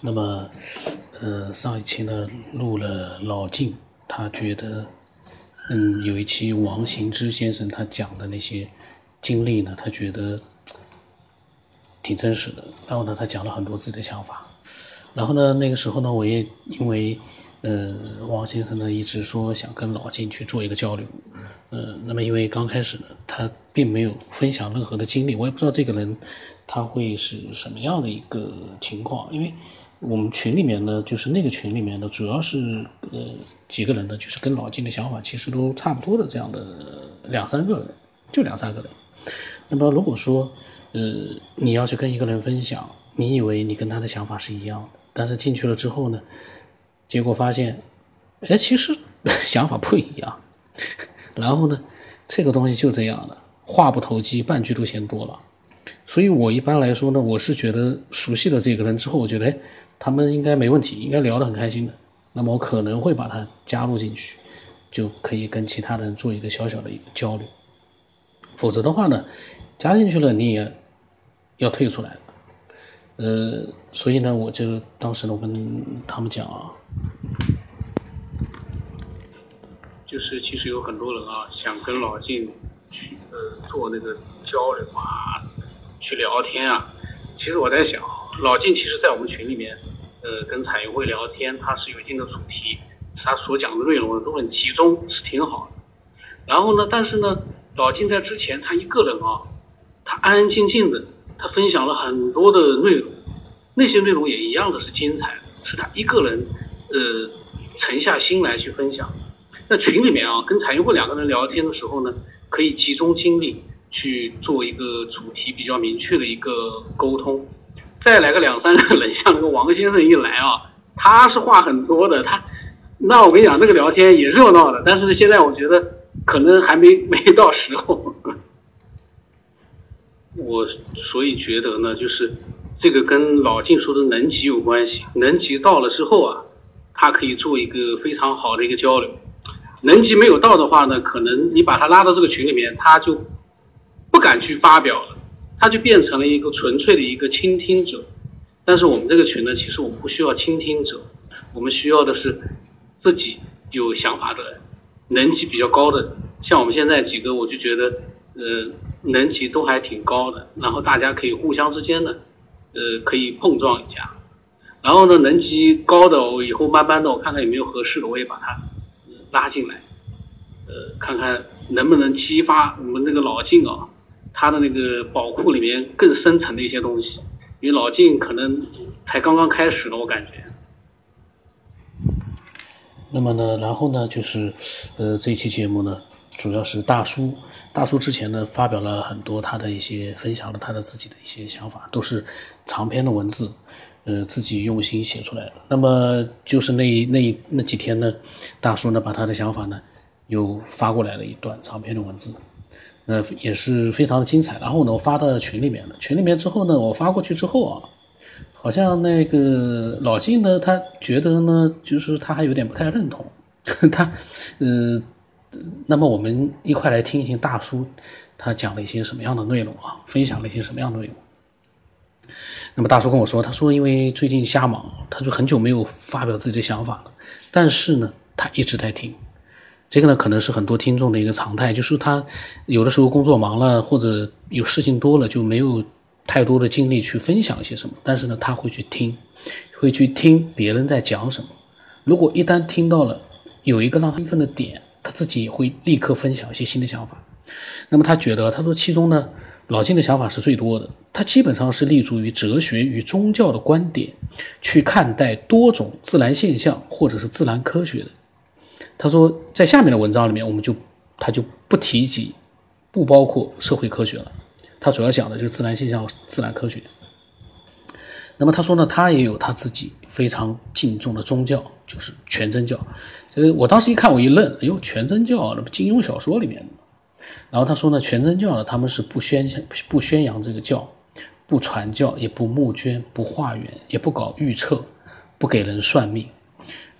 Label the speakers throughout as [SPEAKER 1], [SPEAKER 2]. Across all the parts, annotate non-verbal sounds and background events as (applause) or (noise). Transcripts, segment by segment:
[SPEAKER 1] 那么，呃，上一期呢录了老晋，他觉得，嗯，有一期王行之先生他讲的那些经历呢，他觉得挺真实的。然后呢，他讲了很多自己的想法。然后呢，那个时候呢，我也因为，呃，王先生呢一直说想跟老晋去做一个交流，呃，那么因为刚开始呢，他并没有分享任何的经历，我也不知道这个人他会是什么样的一个情况，因为。我们群里面呢，就是那个群里面呢，主要是呃几个人呢，就是跟老金的想法其实都差不多的这样的两三个人，就两三个人。那么如果说呃你要去跟一个人分享，你以为你跟他的想法是一样的，但是进去了之后呢，结果发现，哎，其实 (laughs) 想法不一样。然后呢，这个东西就这样的，话不投机半句都嫌多了。所以我一般来说呢，我是觉得熟悉了这个人之后，我觉得哎。他们应该没问题，应该聊得很开心的。那么我可能会把他加入进去，就可以跟其他人做一个小小的一个交流。否则的话呢，加进去了你也要退出来。呃，所以呢，我就当时呢，我跟他们讲啊，
[SPEAKER 2] 就是其实有很多人啊，想跟老晋去呃做那个交流啊，去聊天啊。其实我在想，老晋其实在我们群里面。呃，跟彩云会聊天，他是有一定的主题，他所讲的内容都很集中，是挺好的。然后呢，但是呢，老金在之前他一个人啊，他安安静静的，他分享了很多的内容，那些内容也一样的是精彩，是他一个人呃沉下心来去分享。那群里面啊，跟彩云会两个人聊天的时候呢，可以集中精力去做一个主题比较明确的一个沟通。再来个两三个人，像那个王先生一来啊，他是话很多的，他，那我跟你讲，那个聊天也热闹的，但是现在我觉得可能还没 (laughs) 没到时候。我所以觉得呢，就是这个跟老晋说的能级有关系，能级到了之后啊，他可以做一个非常好的一个交流。能级没有到的话呢，可能你把他拉到这个群里面，他就不敢去发表了。他就变成了一个纯粹的一个倾听者，但是我们这个群呢，其实我们不需要倾听者，我们需要的是自己有想法的人，能级比较高的，像我们现在几个，我就觉得，呃，能级都还挺高的，然后大家可以互相之间的，呃，可以碰撞一下，然后呢，能级高的，我以后慢慢的，我看看有没有合适的，我也把他拉进来，呃，看看能不能激发我们这个老劲啊。他的那个宝库里面更深层的一些东西，因为老晋可能才刚刚开始了，我感觉。
[SPEAKER 1] 那么呢，然后呢，就是呃，这期节目呢，主要是大叔，大叔之前呢发表了很多他的一些分享了他的自己的一些想法，都是长篇的文字，呃，自己用心写出来的。那么就是那那那几天呢，大叔呢把他的想法呢又发过来了一段长篇的文字。呃，也是非常的精彩。然后呢，我发到群里面了。群里面之后呢，我发过去之后啊，好像那个老金呢，他觉得呢，就是他还有点不太认同。(laughs) 他，呃，那么我们一块来听一听大叔他讲了一些什么样的内容啊，分享了一些什么样的内容。那么大叔跟我说，他说因为最近瞎忙，他就很久没有发表自己的想法了。但是呢，他一直在听。这个呢，可能是很多听众的一个常态，就是他有的时候工作忙了，或者有事情多了，就没有太多的精力去分享一些什么。但是呢，他会去听，会去听别人在讲什么。如果一旦听到了有一个让他兴奋的点，他自己也会立刻分享一些新的想法。那么他觉得，他说其中呢，老金的想法是最多的。他基本上是立足于哲学与宗教的观点去看待多种自然现象或者是自然科学的。他说，在下面的文章里面，我们就他就不提及，不包括社会科学了。他主要讲的就是自然现象、自然科学。那么他说呢，他也有他自己非常敬重的宗教，就是全真教。这个我当时一看，我一愣，哎呦，全真教那不金庸小说里面的然后他说呢，全真教呢，他们是不宣不宣扬这个教，不传教，也不募捐，不化缘，也不搞预测，不给人算命。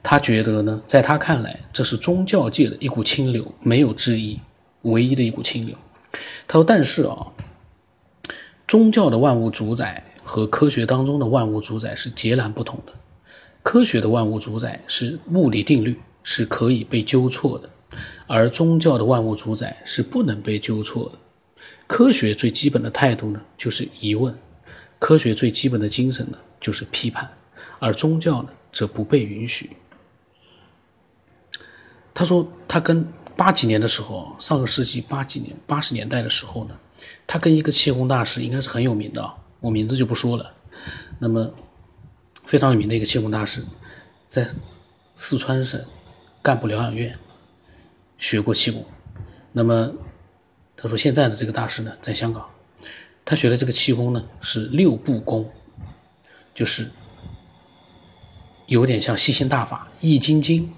[SPEAKER 1] 他觉得呢，在他看来，这是宗教界的一股清流，没有之一，唯一的一股清流。他说：“但是啊，宗教的万物主宰和科学当中的万物主宰是截然不同的。科学的万物主宰是物理定律，是可以被纠错的；而宗教的万物主宰是不能被纠错的。科学最基本的态度呢，就是疑问；科学最基本的精神呢，就是批判；而宗教呢，则不被允许。他说，他跟八几年的时候，上个世纪八几年、八十年代的时候呢，他跟一个气功大师，应该是很有名的，我名字就不说了。那么非常有名的一个气功大师，在四川省干部疗养院学过气功。那么他说：“现在的这个大师呢，在香港，他学的这个气功呢是六步功，就是有点像吸星大法、易筋经，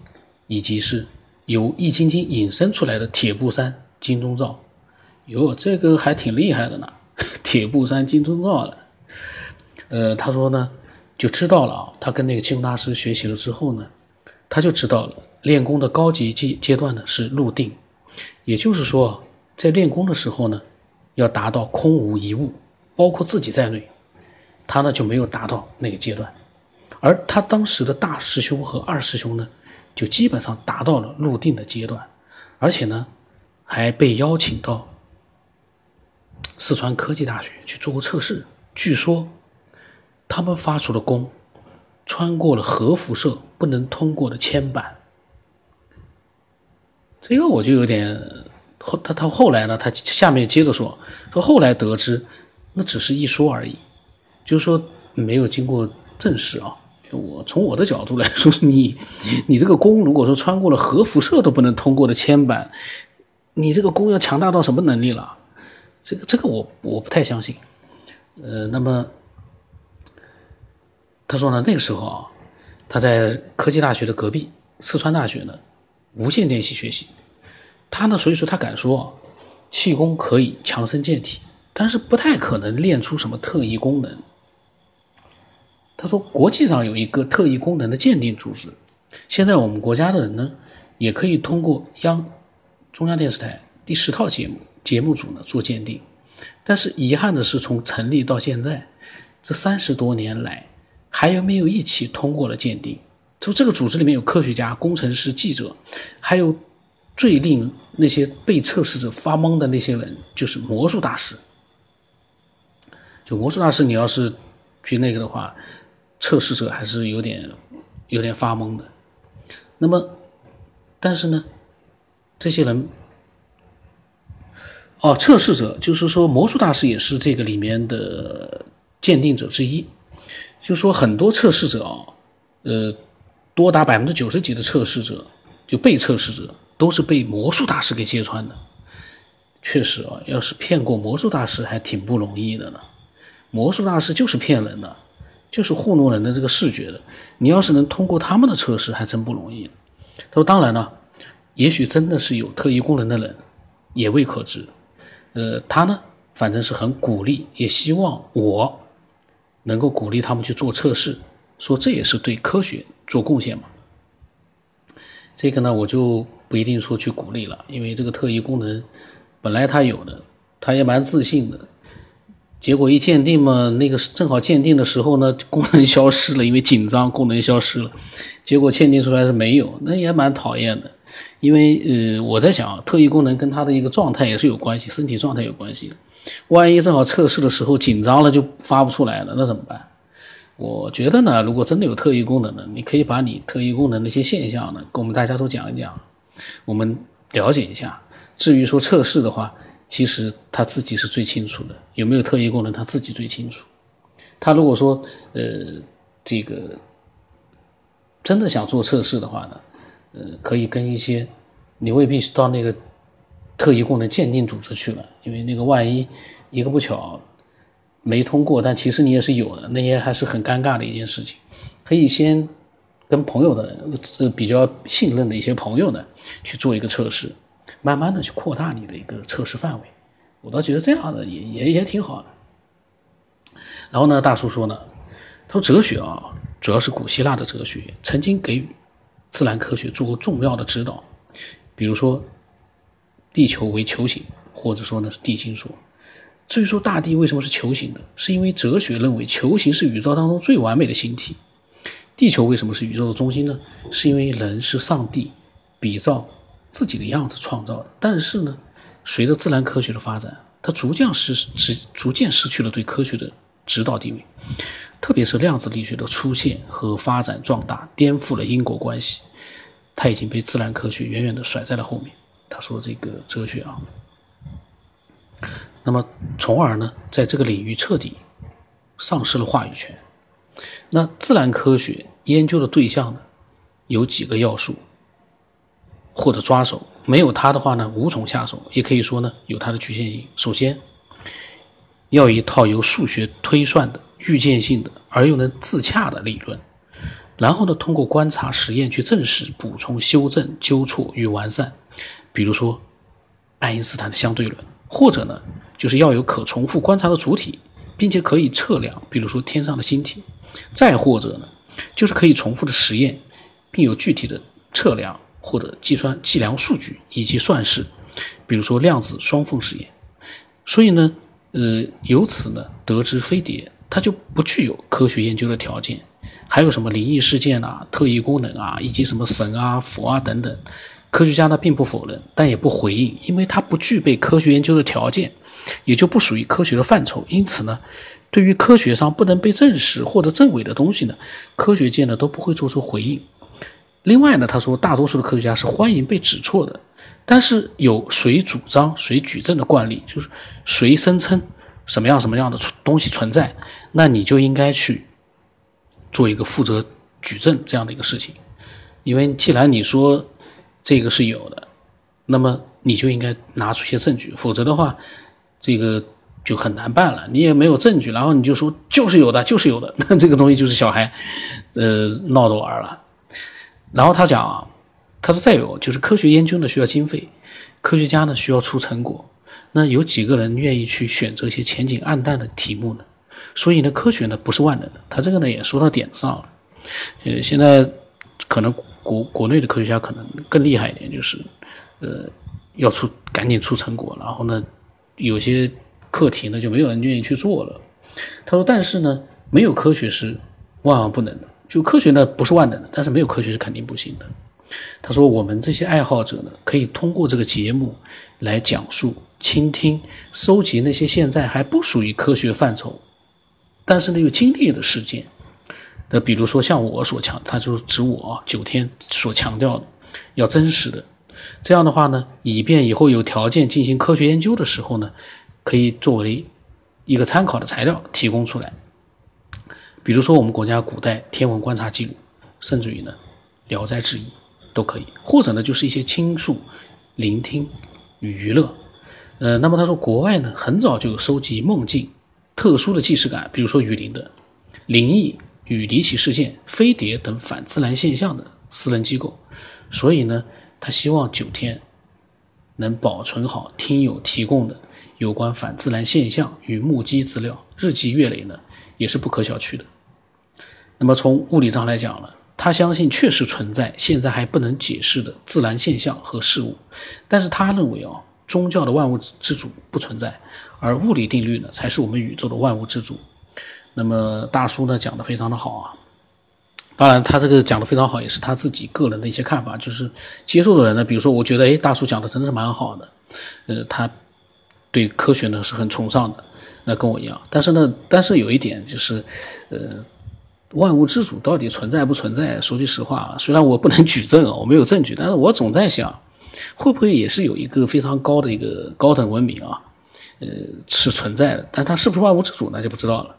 [SPEAKER 1] 以及是由易筋经引申出来的铁布衫、金钟罩。哟，这个还挺厉害的呢，铁布衫、金钟罩了。呃，他说呢，就知道了啊。他跟那个气功大师学习了之后呢，他就知道了练功的高级阶阶段呢是入定，也就是说。”在练功的时候呢，要达到空无一物，包括自己在内，他呢就没有达到那个阶段，而他当时的大师兄和二师兄呢，就基本上达到了入定的阶段，而且呢，还被邀请到四川科技大学去做过测试。据说他们发出的功，穿过了核辐射不能通过的铅板，这个我就有点。后他他后来呢？他下面接着说说后来得知，那只是一说而已，就是说没有经过证实啊。我从我的角度来说，你你这个弓如果说穿过了核辐射都不能通过的铅板，你这个弓要强大到什么能力了？这个这个我我不太相信。呃，那么他说呢，那个时候啊，他在科技大学的隔壁四川大学呢，无线电系学习。他呢，所以说他敢说，气功可以强身健体，但是不太可能练出什么特异功能。他说，国际上有一个特异功能的鉴定组织，现在我们国家的人呢，也可以通过央中央电视台第十套节目节目组呢做鉴定，但是遗憾的是，从成立到现在这三十多年来，还有没有一起通过了鉴定？就这个组织里面有科学家、工程师、记者，还有。最令那些被测试者发懵的那些人，就是魔术大师。就魔术大师，你要是去那个的话，测试者还是有点有点发懵的。那么，但是呢，这些人，哦，测试者就是说魔术大师也是这个里面的鉴定者之一。就说很多测试者啊，呃，多达百分之九十几的测试者，就被测试者。都是被魔术大师给揭穿的，确实啊，要是骗过魔术大师还挺不容易的呢。魔术大师就是骗人的，就是糊弄人的这个视觉的。你要是能通过他们的测试，还真不容易。他说：“当然了，也许真的是有特异功能的人，也未可知。呃，他呢，反正是很鼓励，也希望我能够鼓励他们去做测试，说这也是对科学做贡献嘛。这个呢，我就。”不一定说去鼓励了，因为这个特异功能本来他有的，他也蛮自信的。结果一鉴定嘛，那个正好鉴定的时候呢，(laughs) 功能消失了，因为紧张，功能消失了。结果鉴定出来是没有，那也蛮讨厌的。因为呃，我在想，特异功能跟他的一个状态也是有关系，身体状态有关系的。万一正好测试的时候紧张了，就发不出来了，那怎么办？我觉得呢，如果真的有特异功能的，你可以把你特异功能的一些现象呢，跟我们大家都讲一讲。我们了解一下。至于说测试的话，其实他自己是最清楚的，有没有特异功能他自己最清楚。他如果说呃这个真的想做测试的话呢，呃可以跟一些你未必到那个特异功能鉴定组织去了，因为那个万一一个不巧没通过，但其实你也是有的，那也还是很尴尬的一件事情。可以先。跟朋友的人，呃，比较信任的一些朋友呢，去做一个测试，慢慢的去扩大你的一个测试范围。我倒觉得这样的也也也挺好的。然后呢，大叔说呢，他说哲学啊，主要是古希腊的哲学，曾经给予自然科学做过重要的指导。比如说，地球为球形，或者说呢是地心说，至于说大地为什么是球形的，是因为哲学认为球形是宇宙当中最完美的形体。地球为什么是宇宙的中心呢？是因为人是上帝比照自己的样子创造的。但是呢，随着自然科学的发展，它逐渐失失逐渐失去了对科学的指导地位。特别是量子力学的出现和发展壮大，颠覆了因果关系，它已经被自然科学远远的甩在了后面。他说这个哲学啊。那么，从而呢，在这个领域彻底丧失了话语权。那自然科学研究的对象呢，有几个要素或者抓手，没有它的话呢，无从下手。也可以说呢，有它的局限性。首先，要一套由数学推算的预见性的而又能自洽的理论，然后呢，通过观察实验去证实、补充、修正、纠错与完善。比如说，爱因斯坦的相对论，或者呢。就是要有可重复观察的主体，并且可以测量，比如说天上的星体；再或者呢，就是可以重复的实验，并有具体的测量或者计算计量数据以及算式，比如说量子双缝实验。所以呢，呃，由此呢得知飞碟它就不具有科学研究的条件。还有什么灵异事件啊、特异功能啊，以及什么神啊、佛啊等等，科学家呢并不否认，但也不回应，因为它不具备科学研究的条件。也就不属于科学的范畴，因此呢，对于科学上不能被证实或者证伪的东西呢，科学界呢都不会做出回应。另外呢，他说大多数的科学家是欢迎被指错的，但是有谁主张谁举证的惯例，就是谁声称什么样什么样的东西存在，那你就应该去做一个负责举证这样的一个事情，因为既然你说这个是有的，那么你就应该拿出一些证据，否则的话。这个就很难办了，你也没有证据，然后你就说就是有的，就是有的，那这个东西就是小孩，呃，闹着玩了。然后他讲啊，他说再有就是科学研究呢需要经费，科学家呢需要出成果，那有几个人愿意去选择一些前景暗淡的题目呢？所以呢，科学呢不是万能的。他这个呢也说到点上了。呃，现在可能国国内的科学家可能更厉害一点，就是呃要出赶紧出成果，然后呢。有些课题呢就没有人愿意去做了。他说：“但是呢，没有科学是万万不能的。就科学呢不是万能的，但是没有科学是肯定不行的。”他说：“我们这些爱好者呢，可以通过这个节目来讲述、倾听、收集那些现在还不属于科学范畴，但是呢又经历的事件。那比如说像我所强，他就指我九天所强调的，要真实的。”这样的话呢，以便以后有条件进行科学研究的时候呢，可以作为一个参考的材料提供出来。比如说我们国家古代天文观察记录，甚至于呢《聊斋志异》都可以，或者呢就是一些倾诉、聆听与娱乐。呃，那么他说国外呢很早就收集梦境、特殊的既视感，比如说雨林的灵异与离奇事件、飞碟等反自然现象的私人机构，所以呢。他希望九天能保存好听友提供的有关反自然现象与目击资料，日积月累呢也是不可小觑的。那么从物理上来讲呢，他相信确实存在现在还不能解释的自然现象和事物，但是他认为啊，宗教的万物之主不存在，而物理定律呢才是我们宇宙的万物之主。那么大叔呢讲的非常的好啊。当然，他这个讲的非常好，也是他自己个人的一些看法。就是接受的人呢，比如说，我觉得，哎，大叔讲的真的是蛮好的，呃，他对科学呢是很崇尚的，那跟我一样。但是呢，但是有一点就是，呃，万物之主到底存在不存在？说句实话，虽然我不能举证啊，我没有证据，但是我总在想，会不会也是有一个非常高的一个高等文明啊？呃，是存在的，但他是不是万物之主那就不知道了。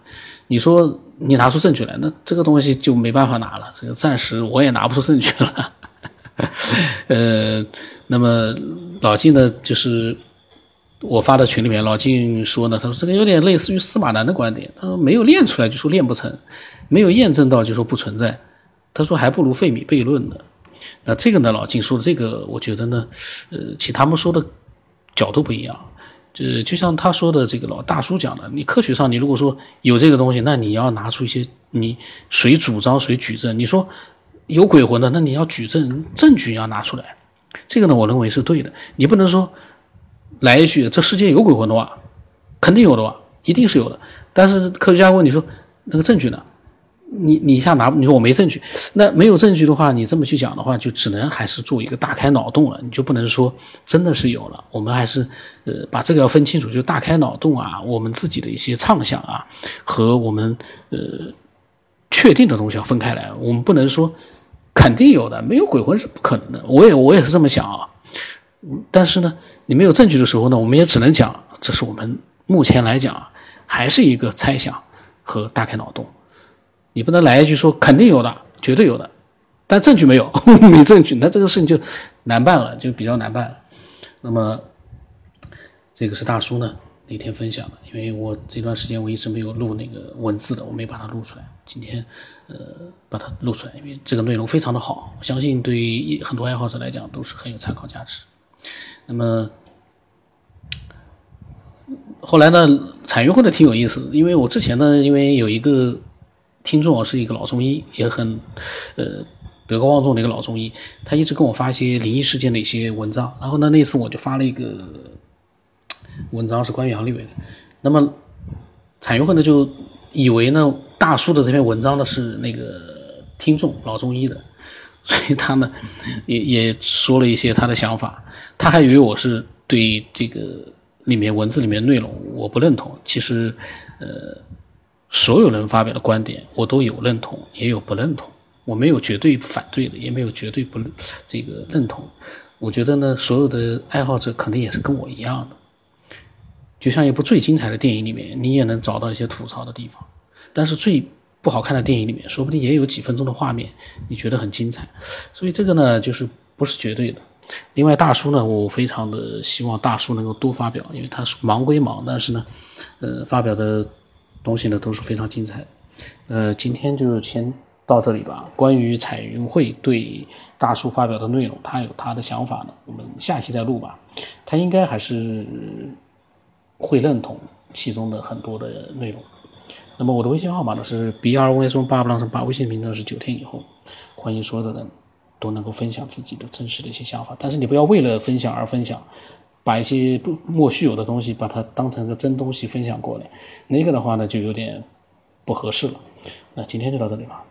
[SPEAKER 1] 你说你拿出证据来，那这个东西就没办法拿了。这个暂时我也拿不出证据了。(laughs) 呃，那么老晋呢，就是我发到群里面，老晋说呢，他说这个有点类似于司马南的观点，他说没有练出来就说练不成，没有验证到就说不存在，他说还不如费米悖论呢。那这个呢，老金说的这个，我觉得呢，呃，其他们说的角度不一样。就，就像他说的这个老大叔讲的，你科学上你如果说有这个东西，那你要拿出一些你谁主张谁举证。你说有鬼魂的，那你要举证证据要拿出来。这个呢，我认为是对的。你不能说来一句这世界有鬼魂的话，肯定有的吧，一定是有的。但是科学家问你说那个证据呢？你你一下拿你说我没证据，那没有证据的话，你这么去讲的话，就只能还是做一个大开脑洞了。你就不能说真的是有了。我们还是呃把这个要分清楚，就大开脑洞啊，我们自己的一些畅想啊，和我们呃确定的东西要分开来。我们不能说肯定有的，没有鬼魂是不可能的。我也我也是这么想啊。但是呢，你没有证据的时候呢，我们也只能讲，这是我们目前来讲还是一个猜想和大开脑洞。你不能来一句说肯定有的，绝对有的，但证据没有，(laughs) 没证据，那这个事情就难办了，就比较难办了。那么，这个是大叔呢那天分享的，因为我这段时间我一直没有录那个文字的，我没把它录出来，今天呃把它录出来，因为这个内容非常的好，我相信对于很多爱好者来讲都是很有参考价值。那么后来呢，彩云会的挺有意思，因为我之前呢，因为有一个。听众是一个老中医，也很，呃，德高望重的一个老中医。他一直跟我发一些灵异事件的一些文章。然后呢，那次我就发了一个文章，是关于杨丽伟的。那么彩云会呢，就以为呢大叔的这篇文章呢是那个听众老中医的，(laughs) 所以他呢也也说了一些他的想法。他还以为我是对这个里面文字里面内容我不认同。其实，呃。所有人发表的观点，我都有认同，也有不认同。我没有绝对反对的，也没有绝对不这个认同。我觉得呢，所有的爱好者肯定也是跟我一样的。就像一部最精彩的电影里面，你也能找到一些吐槽的地方；但是最不好看的电影里面，说不定也有几分钟的画面你觉得很精彩。所以这个呢，就是不是绝对的。另外，大叔呢，我非常的希望大叔能够多发表，因为他是忙归忙，但是呢，呃，发表的。东西呢都是非常精彩，呃，今天就先到这里吧。关于彩云会对大叔发表的内容，他有他的想法呢，我们下期再录吧。他应该还是会认同其中的很多的内容。那么我的微信号码呢是 b r v s 八不浪声八，微信名呢是九天以后，欢迎所有的人都能够分享自己的真实的一些想法，但是你不要为了分享而分享。把一些不莫须有的东西，把它当成个真东西分享过来，那个的话呢，就有点不合适了。那今天就到这里吧。